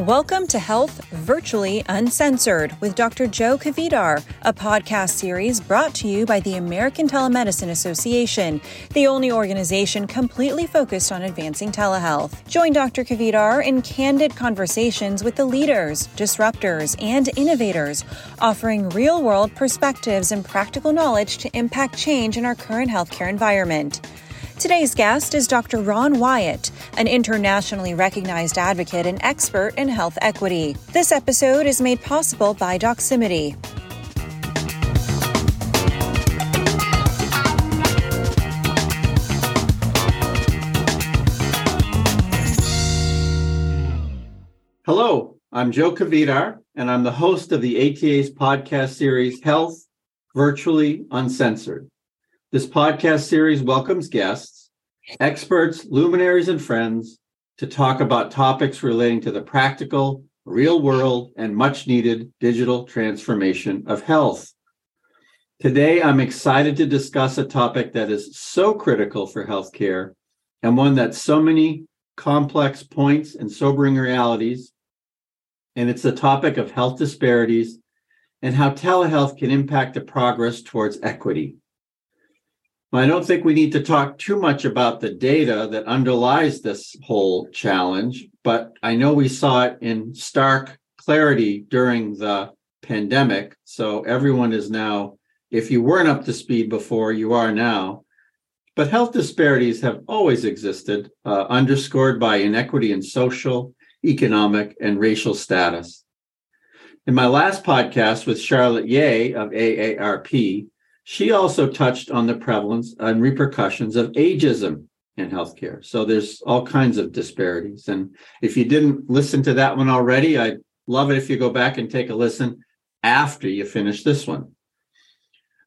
Welcome to Health Virtually Uncensored with Dr. Joe Kvedar, a podcast series brought to you by the American Telemedicine Association, the only organization completely focused on advancing telehealth. Join Dr. Kvedar in candid conversations with the leaders, disruptors, and innovators, offering real world perspectives and practical knowledge to impact change in our current healthcare environment. Today's guest is Dr. Ron Wyatt, an internationally recognized advocate and expert in health equity. This episode is made possible by Doximity. Hello, I'm Joe Kvedar, and I'm the host of the ATA's podcast series Health Virtually Uncensored. This podcast series welcomes guests, experts, luminaries, and friends to talk about topics relating to the practical, real world, and much needed digital transformation of health. Today, I'm excited to discuss a topic that is so critical for healthcare and one that so many complex points and sobering realities. And it's the topic of health disparities and how telehealth can impact the progress towards equity. I don't think we need to talk too much about the data that underlies this whole challenge, but I know we saw it in stark clarity during the pandemic. So everyone is now, if you weren't up to speed before, you are now. But health disparities have always existed, uh, underscored by inequity in social, economic, and racial status. In my last podcast with Charlotte Yeh of AARP, she also touched on the prevalence and repercussions of ageism in healthcare. So there's all kinds of disparities. And if you didn't listen to that one already, I'd love it if you go back and take a listen after you finish this one.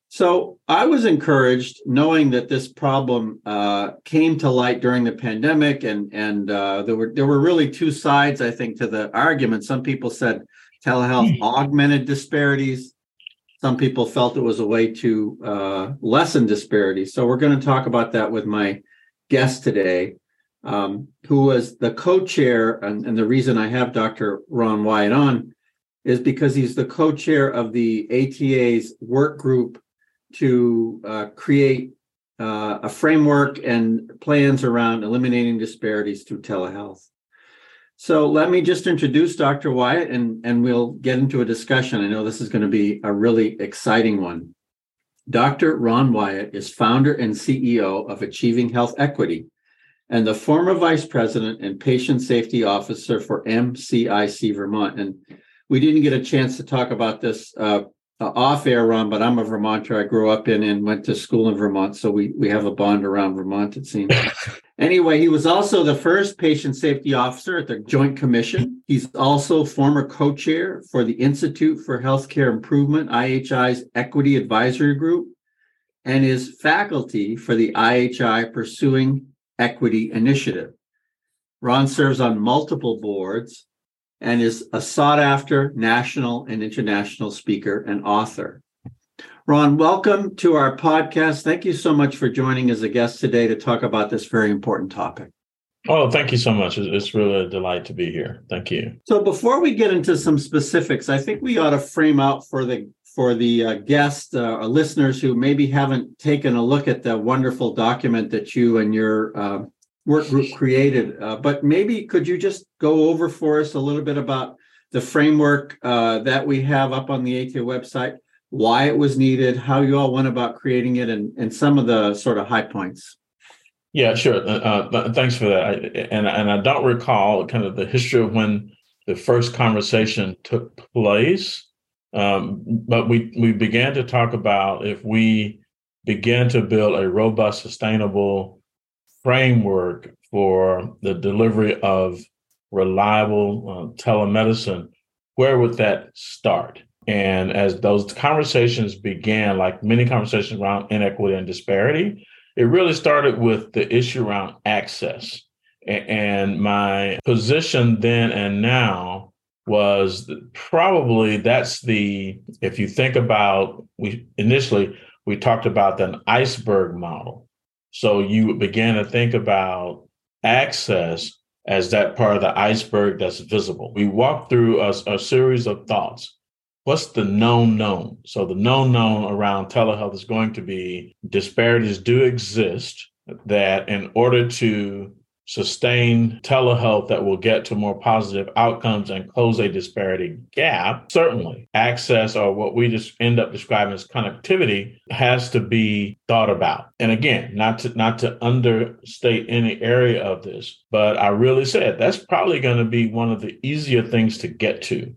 So I was encouraged knowing that this problem uh, came to light during the pandemic, and and uh, there were there were really two sides, I think, to the argument. Some people said telehealth hmm. augmented disparities. Some people felt it was a way to uh, lessen disparities. So we're going to talk about that with my guest today, um, who was the co-chair, and, and the reason I have Dr. Ron Wyatt on is because he's the co-chair of the ATA's work group to uh, create uh, a framework and plans around eliminating disparities through telehealth. So let me just introduce Dr. Wyatt and, and we'll get into a discussion. I know this is going to be a really exciting one. Dr. Ron Wyatt is founder and CEO of Achieving Health Equity and the former vice president and patient safety officer for MCIC Vermont. And we didn't get a chance to talk about this uh, uh, off air, Ron, but I'm a Vermonter. I grew up in and went to school in Vermont, so we we have a bond around Vermont. It seems. anyway, he was also the first patient safety officer at the Joint Commission. He's also former co-chair for the Institute for Healthcare Improvement (IHI's) Equity Advisory Group, and is faculty for the IHI Pursuing Equity Initiative. Ron serves on multiple boards and is a sought after national and international speaker and author. Ron, welcome to our podcast. Thank you so much for joining as a guest today to talk about this very important topic. Oh, thank you so much. It's really a delight to be here. Thank you. So, before we get into some specifics, I think we ought to frame out for the for the uh, guests uh, or listeners who maybe haven't taken a look at the wonderful document that you and your uh, work group created. Uh, but maybe could you just go over for us a little bit about the framework uh, that we have up on the ATA website, why it was needed, how you all went about creating it, and, and some of the sort of high points? Yeah, sure. Uh, uh thanks for that. I, and and I don't recall kind of the history of when the first conversation took place, um, but we we began to talk about if we began to build a robust, sustainable framework for the delivery of reliable uh, telemedicine, where would that start? And as those conversations began, like many conversations around inequity and disparity, it really started with the issue around access. And my position then and now was probably that's the, if you think about, we initially, we talked about an iceberg model. So you began to think about access as that part of the iceberg that's visible. We walk through a, a series of thoughts. What's the known known? So the known known around telehealth is going to be disparities do exist that in order to sustain telehealth that will get to more positive outcomes and close a disparity gap, certainly access or what we just end up describing as connectivity has to be thought about. And again, not to not to understate any area of this, but I really said that's probably going to be one of the easier things to get to.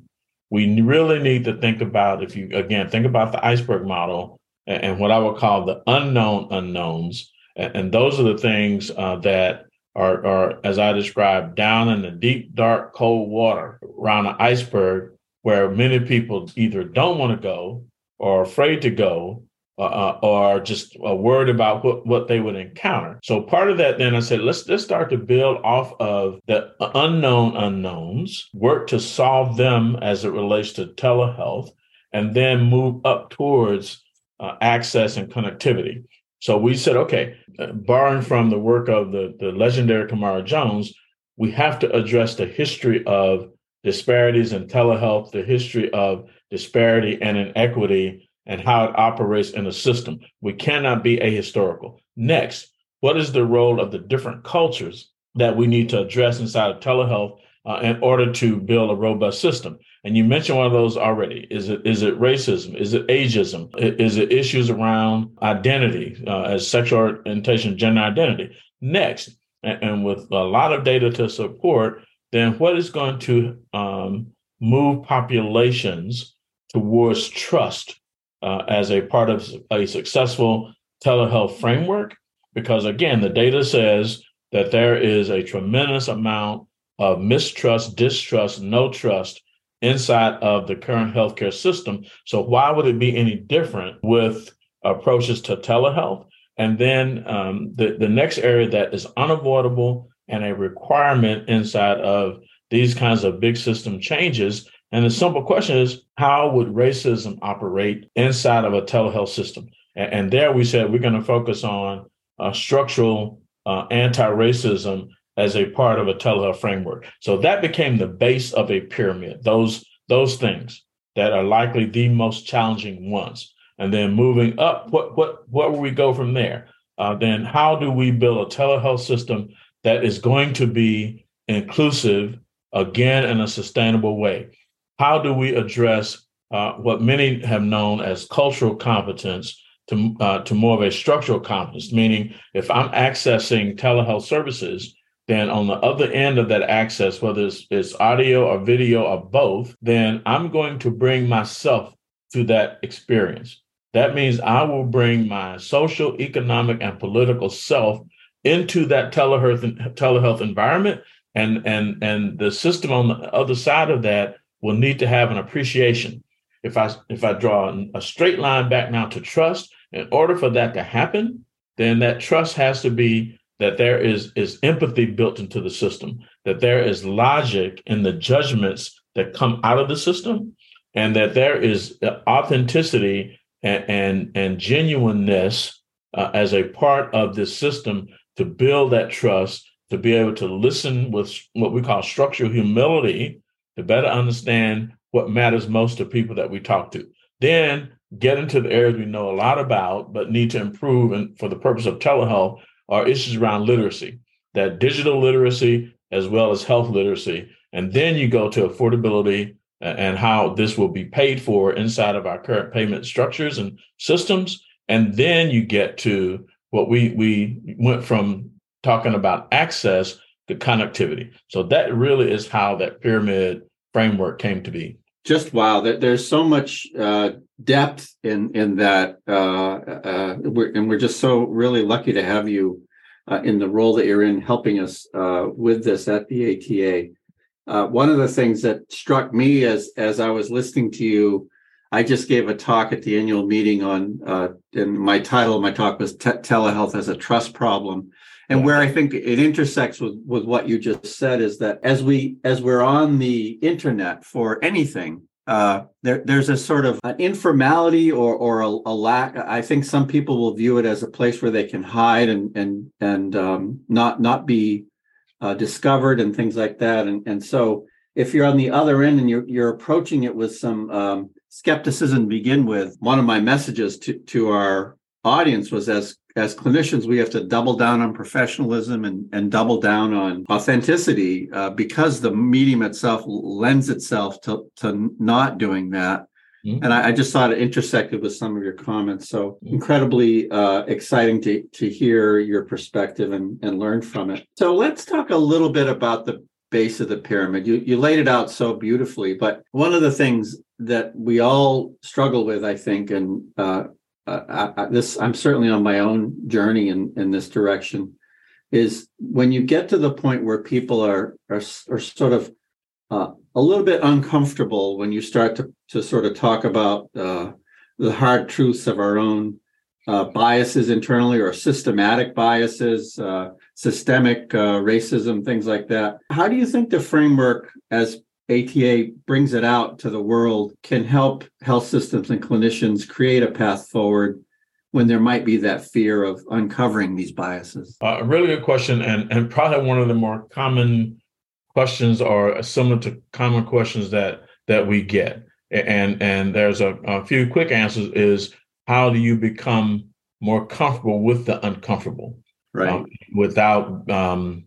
We really need to think about if you again think about the iceberg model and, what I would call the unknown unknowns. And, those are the things uh, that are, are, as I described, down in the deep, dark, cold water around an iceberg where many people either don't want to go or afraid to go uh, uh, or just uh, worried about what, what they would encounter. So part of that, then I said, let's let's start to build off of the unknown unknowns, work to solve them as it relates to telehealth, and then move up towards uh, access and connectivity. So we said, okay, borrowing from the work of the, the legendary Camara Jones, we have to address the history of disparities in telehealth, the history of disparity and inequity, and how it operates in the system. We cannot be ahistorical. Next, what is the role of the different cultures that we need to address inside of telehealth uh, in order to build a robust system? And you mentioned one of those already. Is it is it racism? Is it ageism? Is it issues around identity uh, as sexual orientation, gender identity? Next, and, and, with a lot of data to support, then what is going to um, move populations towards trust uh, as a part of a successful telehealth framework? Because again, the data says that there is a tremendous amount of mistrust, distrust, no trust inside of the current healthcare system. So why would it be any different with approaches to telehealth? And then um, the, the next area that is unavoidable and a requirement inside of these kinds of big system changes. And the simple question is, how would racism operate inside of a telehealth system? And, and there we said we're going to focus on uh, structural uh, anti-racism as a part of a telehealth framework. So that became the base of a pyramid. Those those things that are likely the most challenging ones, and then moving up, what what where will we go from there? Uh, then how do we build a telehealth system that is going to be inclusive again in a sustainable way? How do we address uh, what many have known as cultural competence to uh, to more of a structural competence? Meaning, if I'm accessing telehealth services then on the other end of that access, whether it's, it's audio or video or both, then I'm going to bring myself to that experience. That means I will bring my social, economic, and political self into that telehealth telehealth environment, and and and the system on the other side of that will need to have an appreciation. If I if I draw a straight line back now to trust, in order for that to happen, then that trust has to be that there is is empathy built into the system that there is logic in the judgments that come out of the system and that there is authenticity and and, and genuineness uh, as a part of this system to build that trust to be able to listen with what we call structural humility to better understand what matters most to people that we talk to. Then get into the areas we know a lot about but need to improve and for the purpose of telehealth are issues around literacy, that digital literacy as well as health literacy. And then you go to affordability and how this will be paid for inside of our current payment structures and systems. And then you get to what we we went from talking about access to connectivity. So that really is how that pyramid framework came to be. Just wow! There's so much uh, depth in in that, uh, uh, we're, and we're just so really lucky to have you uh, in the role that you're in, helping us uh, with this at the ATA. Uh, one of the things that struck me as as I was listening to you, I just gave a talk at the annual meeting on, and my title of my talk was telehealth as a trust problem. And where I think it intersects with, with what you just said is that as we as we're on the internet for anything, uh, there, there's a sort of an informality or or a, a, lack. I think some people will view it as a place where they can hide and and and um, not not be uh, discovered and things like that. And and so if you're on the other end and you're you're approaching it with some um, skepticism to begin with, one of my messages to to our audience was as as clinicians we have to double down on professionalism and and double down on authenticity uh, because the medium itself lends itself to to not doing that Mm-hmm. And I, I, just thought it intersected with some of your comments. So mm-hmm. incredibly uh, exciting to, to hear your perspective and, and learn from it. So let's talk a little bit about the base of the pyramid. You, you laid it out so beautifully, but one of the things that we all struggle with, I think, and uh, uh, I, this I'm certainly on my own journey in, in this direction, is when you get to the point where people are are, are sort of uh, a little bit uncomfortable when you start to, to sort of talk about uh, the hard truths of our own uh, biases internally or systematic biases, uh, systemic racism, things like that. How do you think the framework, as ATA brings it out to the world, can help health systems and clinicians create a path forward when there might be that fear of uncovering these biases? Uh, a really good question, and, and probably one of the more common questions are similar to common questions that that we get. And and there's a, a, few quick answers is how do you become more comfortable with the uncomfortable? Right. Um, without um,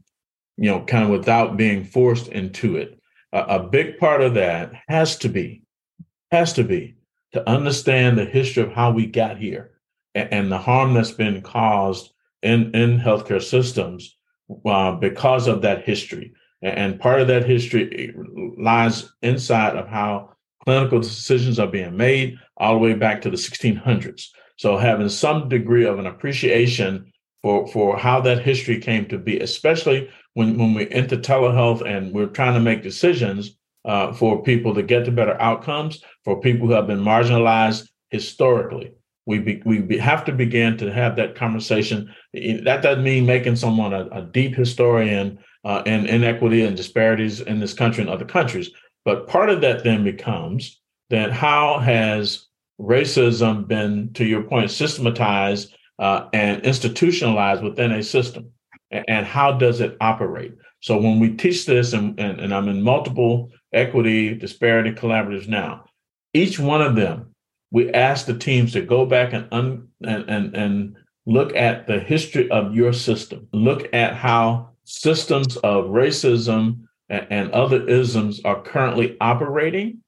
you know kind of without being forced into it a, big part of that has to be has to be to understand the history of how we got here and, and the harm that's been caused in in healthcare systems uh, because of that history and part of that history lies inside of how clinical decisions are being made all the way back to the 1600s. So having some degree of an appreciation for, for how that history came to be, especially when, when we enter telehealth and we're trying to make decisions uh, for people to get to better outcomes, for people who have been marginalized historically. We, be, we be, have to begin to have that conversation. That doesn't mean making someone a, a deep historian uh, and inequity and disparities in this country and other countries. But part of that then becomes that how has racism been, to your point, systematized uh, and institutionalized within a system? And how does it operate? So when we teach this, and, and, and I'm in multiple equity, disparity collaboratives now, each one of them, we ask the teams to go back and, un, and, and, and look at the history of your system, look at how systems of racism and, and other isms are currently operating?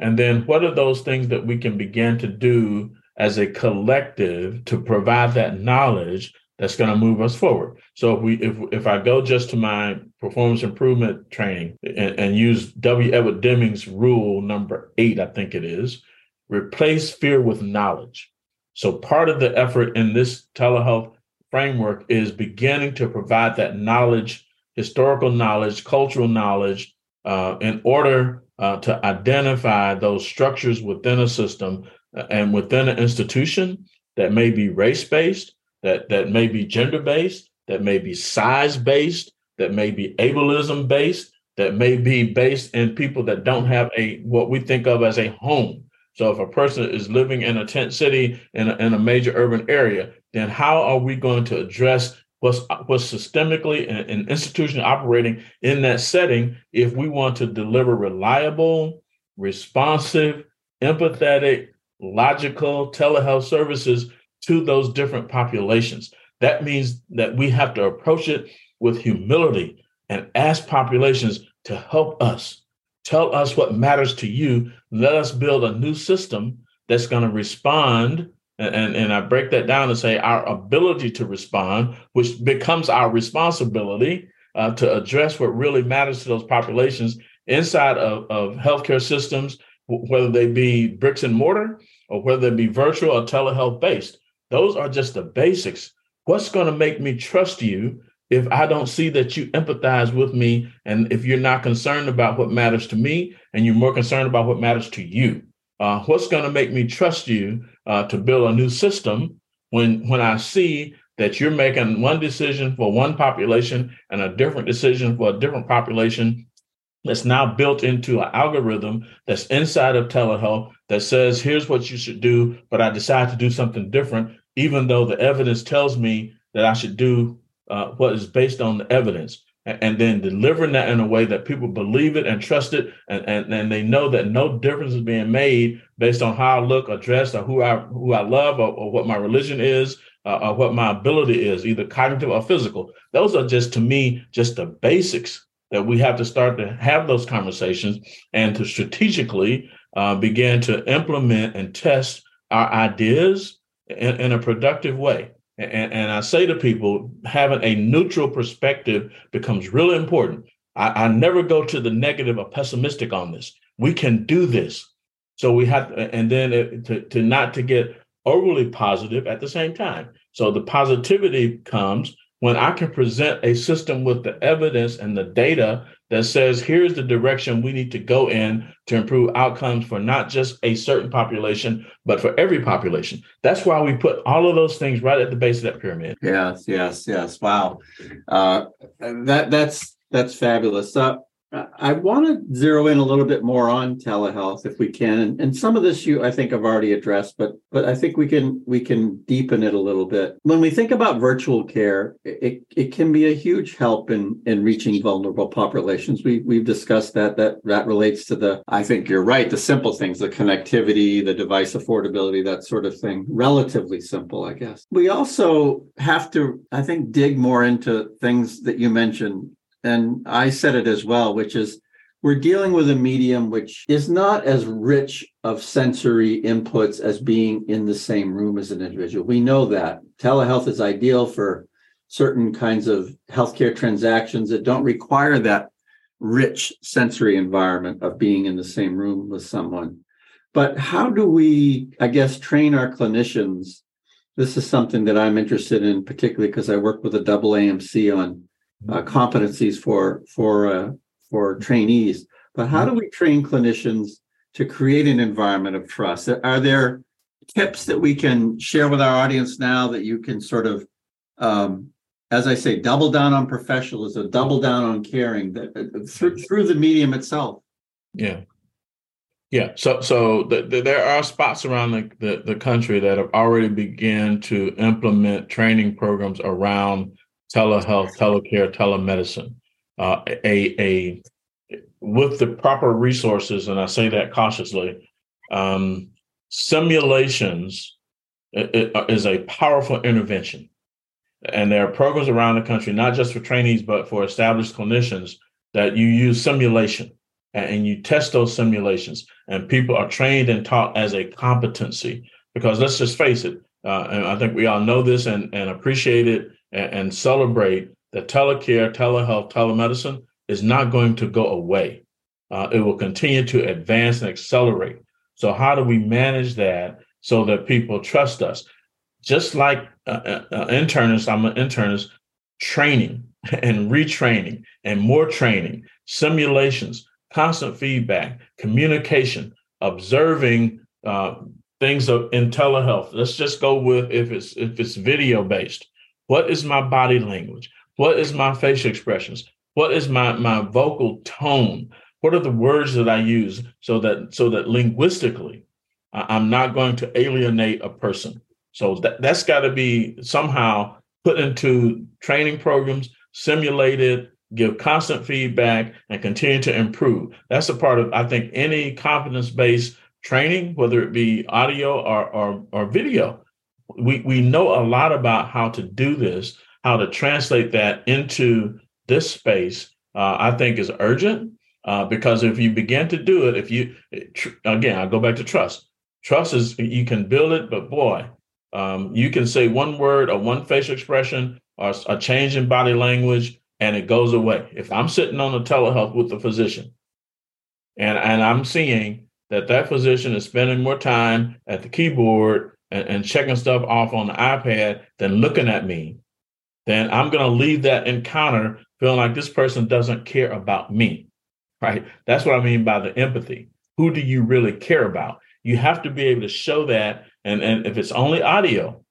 And then what are those things that we can begin to do as a collective to provide that knowledge that's going to move us forward. So if we if if I go just to my performance improvement training and, and, use W. Edward Deming's rule number eight, I think it is, replace fear with knowledge. So part of the effort in this telehealth framework is beginning to provide that knowledge, historical knowledge, cultural knowledge, uh, in order uh, to identify those structures within a system and within an institution that may be race based, that, that may be gender based, that may be size based, that may be ableism based, that may be based in people that don't have a what we think of as a home. So if a person is living in a tent city in a, in a major urban area, then how are we going to address what's what's systemically and, and institutionally operating in that setting if we want to deliver reliable, responsive, empathetic, logical telehealth services to those different populations? That means that we have to approach it with humility and ask populations to help us Tell us what matters to you. Let us build a new system that's going to respond. And, and, and I break that down and say our ability to respond, which becomes our responsibility uh, to address what really matters to those populations inside of, of healthcare systems, whether they be bricks and mortar or whether it be virtual or telehealth based. Those are just the basics. What's going to make me trust you if I don't see that you empathize with me and if you're not concerned about what matters to me and you're more concerned about what matters to you, uh, what's going to make me trust you uh, to build a new system when when I see that you're making one decision for one population and a different decision for a different population that's now built into an algorithm that's inside of telehealth that says here's what you should do but i decide to do something different even though the evidence tells me that i should do uh, what is based on the evidence. and then delivering that in a way that people believe it and trust it and, and, and they know that no difference is being made based on how I look or dress or who I who I love or, or what my religion is uh, or what my ability is, either cognitive or physical. Those are just to me just the basics that we have to start to have those conversations and to strategically uh, begin to implement and test our ideas in, in a productive way. And, and, I say to people, having a neutral perspective becomes really important. I, I, never go to the negative or pessimistic on this. We can do this. So we have, and then it, to, to not to get overly positive at the same time. So the positivity comes when I can present a system with the evidence and the data that says here's the direction we need to go in to improve outcomes for not just a certain population, but for every population. That's why we put all of those things right at the base of that pyramid. Yes, yes, yes. Wow, uh, that that's that's fabulous. Uh, I want to zero in a little bit more on telehealth if we can, and, some of this you I think I've already addressed, but but I think we can we can deepen it a little bit. When we think about virtual care, it it can be a huge help in in reaching vulnerable populations. We we've discussed that that that relates to the I think you're right the simple things the connectivity, the device affordability, that sort of thing. Relatively simple, I guess. We also have to I think dig more into things that you mentioned and I said it as well, which is we're dealing with a medium which is not as rich of sensory inputs as being in the same room as an individual. We know that telehealth is ideal for certain kinds of healthcare transactions that don't require that rich sensory environment of being in the same room with someone. But how do we, I guess, train our clinicians? This is something that I'm interested in, particularly because I work with a double AMC on uh, competencies for for uh, for trainees. But how do we train clinicians to create an environment of trust? Are there tips that we can share with our audience now that you can sort of, um, as I say, double down on professionalism, double down on caring that, uh, through through the medium itself? Yeah. Yeah, so so the, the, there are spots around the, the, the country that have already begun to implement training programs around telehealth, telecare, telemedicine, uh, a, a with the proper resources, and I say that cautiously, um, simulations is a powerful intervention. And there are programs around the country, not just for trainees, but for established clinicians, that you use simulation and you test those simulations, and people are trained and taught as a competency. Because let's just face it, uh, and I think we all know this and, and appreciate it and, and celebrate that telecare, telehealth, telemedicine is not going to go away. Uh, it will continue to advance and accelerate. So, how do we manage that so that people trust us? Just like uh, uh, uh internists, I'm an internist, training and retraining and more training, simulations, constant feedback, communication, observing uh, things in telehealth. Let's just go with if it's if it's video based. What is my body language? What is my facial expressions? What is my my vocal tone? What are the words that I use so that so that linguistically I'm not going to alienate a person? So that, that's got to be somehow put into training programs, simulated, give constant feedback, and continue to improve. That's a part of, I think, any competence based training, whether it be audio or, or, or video we we know a lot about how to do this, how to translate that into this space. Uh, I think is urgent uh, because if you begin to do it, if you tr- again, I go back to trust. Trust is you can build it, but boy, um, you can say one word or one facial expression or a change in body language, and it goes away. If I'm sitting on the telehealth with the physician, and and I'm seeing that that physician is spending more time at the keyboard and, and checking stuff off on the iPad than looking at me, then I'm going to leave that encounter feeling like this person doesn't care about me. Right. That's what I mean by the empathy. Who do you really care about? You have to be able to show that. And, and if it's only audio,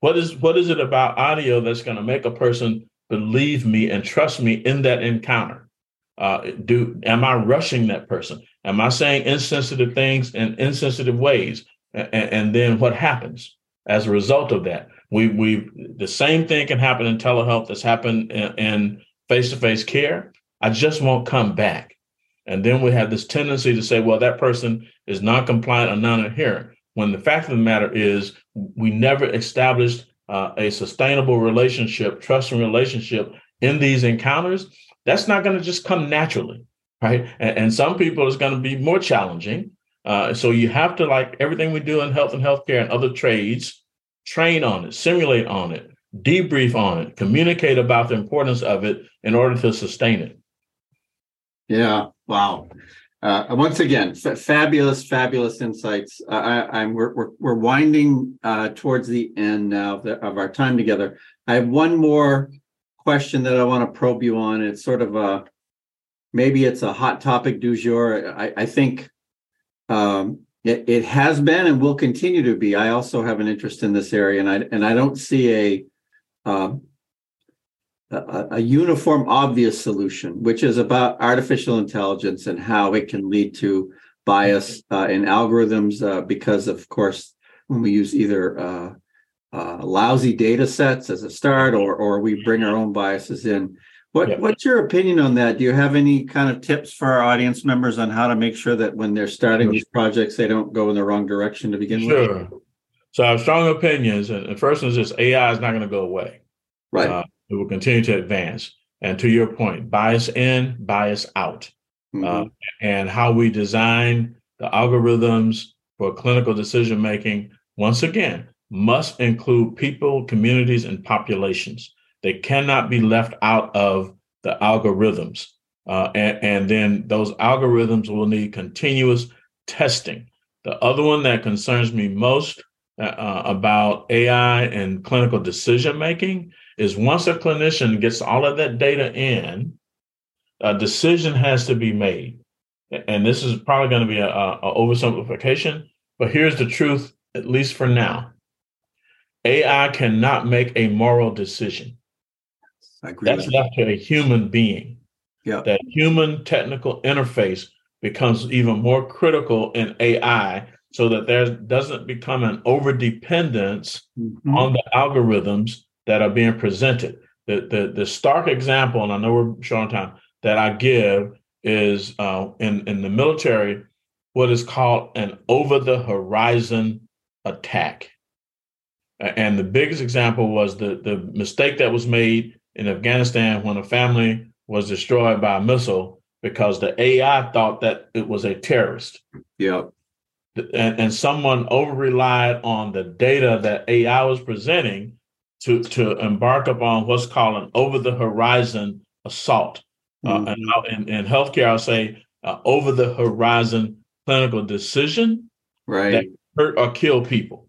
what is what is it about audio that's going to make a person believe me and trust me in that encounter? Uh, do am I rushing that person? Am I saying insensitive things in insensitive ways? And, and then what happens as a result of that? We we the same thing can happen in telehealth that's happened in, face to face care, I just won't come back. And then we have this tendency to say, well, that person is non compliant or non adherent. When the fact of the matter is, we never established uh, a sustainable relationship, trusting relationship in these encounters. That's not going to just come naturally, right? And, and some people it's going to be more challenging. Uh, so you have to, like everything we do in health and healthcare and other trades, train on it, simulate on it, debrief on it, communicate about the importance of it in order to sustain it. Yeah. Wow. Uh, once again, f- fabulous, fabulous insights. Uh, I, am we're, we're, we're winding uh, towards the end now of, the, of, our time together. I have one more question that I want to probe you on. It's sort of a maybe it's a hot topic du jour. I, I think um, it, it, has been and will continue to be. I also have an interest in this area, and I and I don't see a um, a, a, uniform, obvious solution, which is about artificial intelligence and how it can lead to bias uh, in algorithms. Uh, because, of course, when we use either uh, uh lousy data sets as a start, or or we bring our own biases in. What, yeah. What's your opinion on that? Do you have any kind of tips for our audience members on how to make sure that when they're starting these projects, they don't go in the wrong direction to begin sure. with? Sure. So I have strong opinions, and the first one is just AI is not going to go away. Right. Uh, it will continue to advance. And to your point, bias in, bias out. Mm-hmm. Uh, and how we design the algorithms for clinical decision making, once again, must include people, communities, and populations. They cannot be left out of the algorithms. Uh, and, and then those algorithms will need continuous testing. The other one that concerns me most uh, uh about AI and clinical decision making is once a clinician gets all of that data in, a decision has to be made. And this is probably going to be a, a oversimplification, but here's the truth, at least for now. AI cannot make a moral decision. That's left to a human being. Yeah. That human technical interface becomes even more critical in AI so that there doesn't become an over dependence mm-hmm. on the algorithms that are being presented. The, the, the stark example, and I know we're short on time, that I give is uh, in, in the military, what is called an over the horizon attack. And the biggest example was the, the mistake that was made in Afghanistan when a family was destroyed by a missile because the AI thought that it was a terrorist. Yeah. And, and someone over relied on the data that AI was presenting to to embark upon what's called an over the horizon assault. Uh, mm-hmm. Uh, and in, in healthcare, I'll say uh, over the horizon clinical decision right. that hurt or kill people.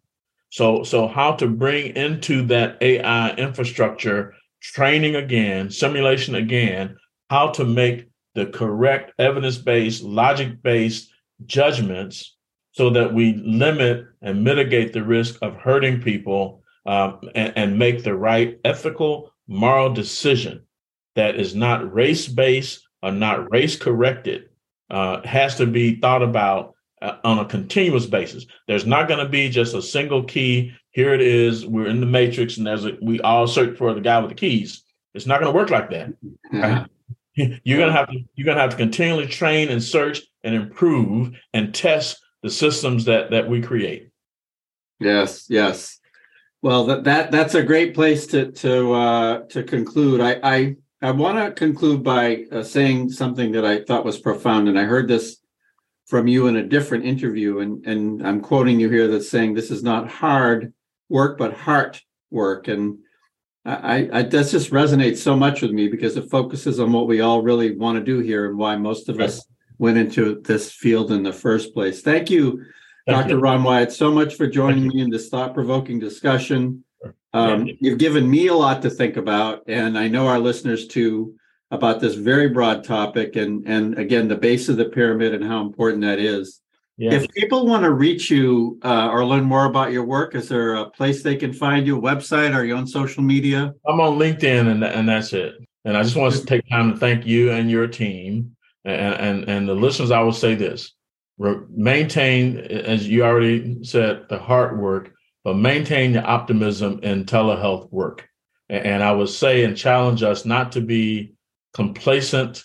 So so how to bring into that AI infrastructure training again, simulation again, how to make the correct evidence-based, logic-based judgments so that we limit and mitigate the risk of hurting people um, and, and make the right ethical, moral decision that is not race based or not race corrected uh, has to be thought about uh, on a continuous basis. There's not going to be just a single key. Here it is. We're in the matrix, and there's a, we all search for the guy with the keys. It's not going to work like that. Right? You're going to have to you're going to have to continually train and search and improve and test the systems that that we create. Yes, yes. Well, that, that that's a great place to to uh, to conclude. I I, I want to conclude by uh, saying something that I thought was profound, and I heard this from you in a different interview, and and I'm quoting you here that's saying this is not hard work, but heart work, and I, I that just resonates so much with me because it focuses on what we all really want to do here and why most of us went into this field in the first place. Thank you Thank Dr. You. Ron Wyatt, so much for joining me in this thought provoking discussion. Um, you've given me a lot to think about, and I know our listeners too about this very broad topic and and again the base of the pyramid and how important that is. Yeah. If people want to reach you uh, or learn more about your work, is there a place they can find you, a website Are you on social media? I'm on LinkedIn and and that's it. And I just want to take time to thank you and your team and and, and the listeners. I will say this: maintain, as you already said, the hard work, but maintain the optimism in telehealth work. And I would say and challenge us not to be complacent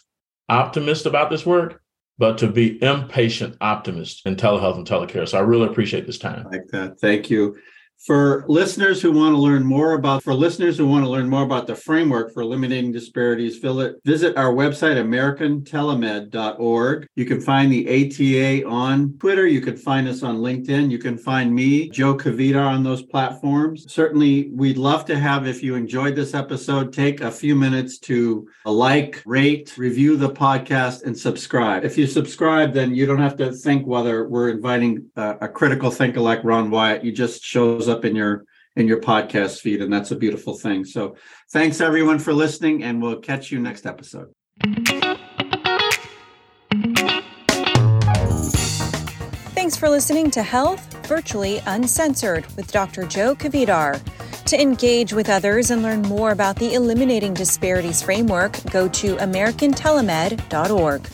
optimist about this work, but to be impatient optimist in telehealth and telecare. So I really appreciate this time. I Like that. Thank you. For listeners who want to learn more about, for listeners who want to learn more about the framework for eliminating disparities, visit our website, americantelemed.org. You can find the ATA on Twitter. You can find us on LinkedIn. You can find me, Joe Kvedar, on those platforms. Certainly, we'd love to have, if you enjoyed this episode, take a few minutes to like, rate, review the podcast, and subscribe. If you subscribe, then you don't have to think whether we're inviting a, a critical thinker like Ron Wyatt. You just shows up in your in your podcast feed and that's a beautiful thing. So thanks everyone for listening and we'll catch you next episode. Thanks for listening to health virtually uncensored with dr joe kvedar to engage with others and learn more about the eliminating disparities framework go to americantelemed.org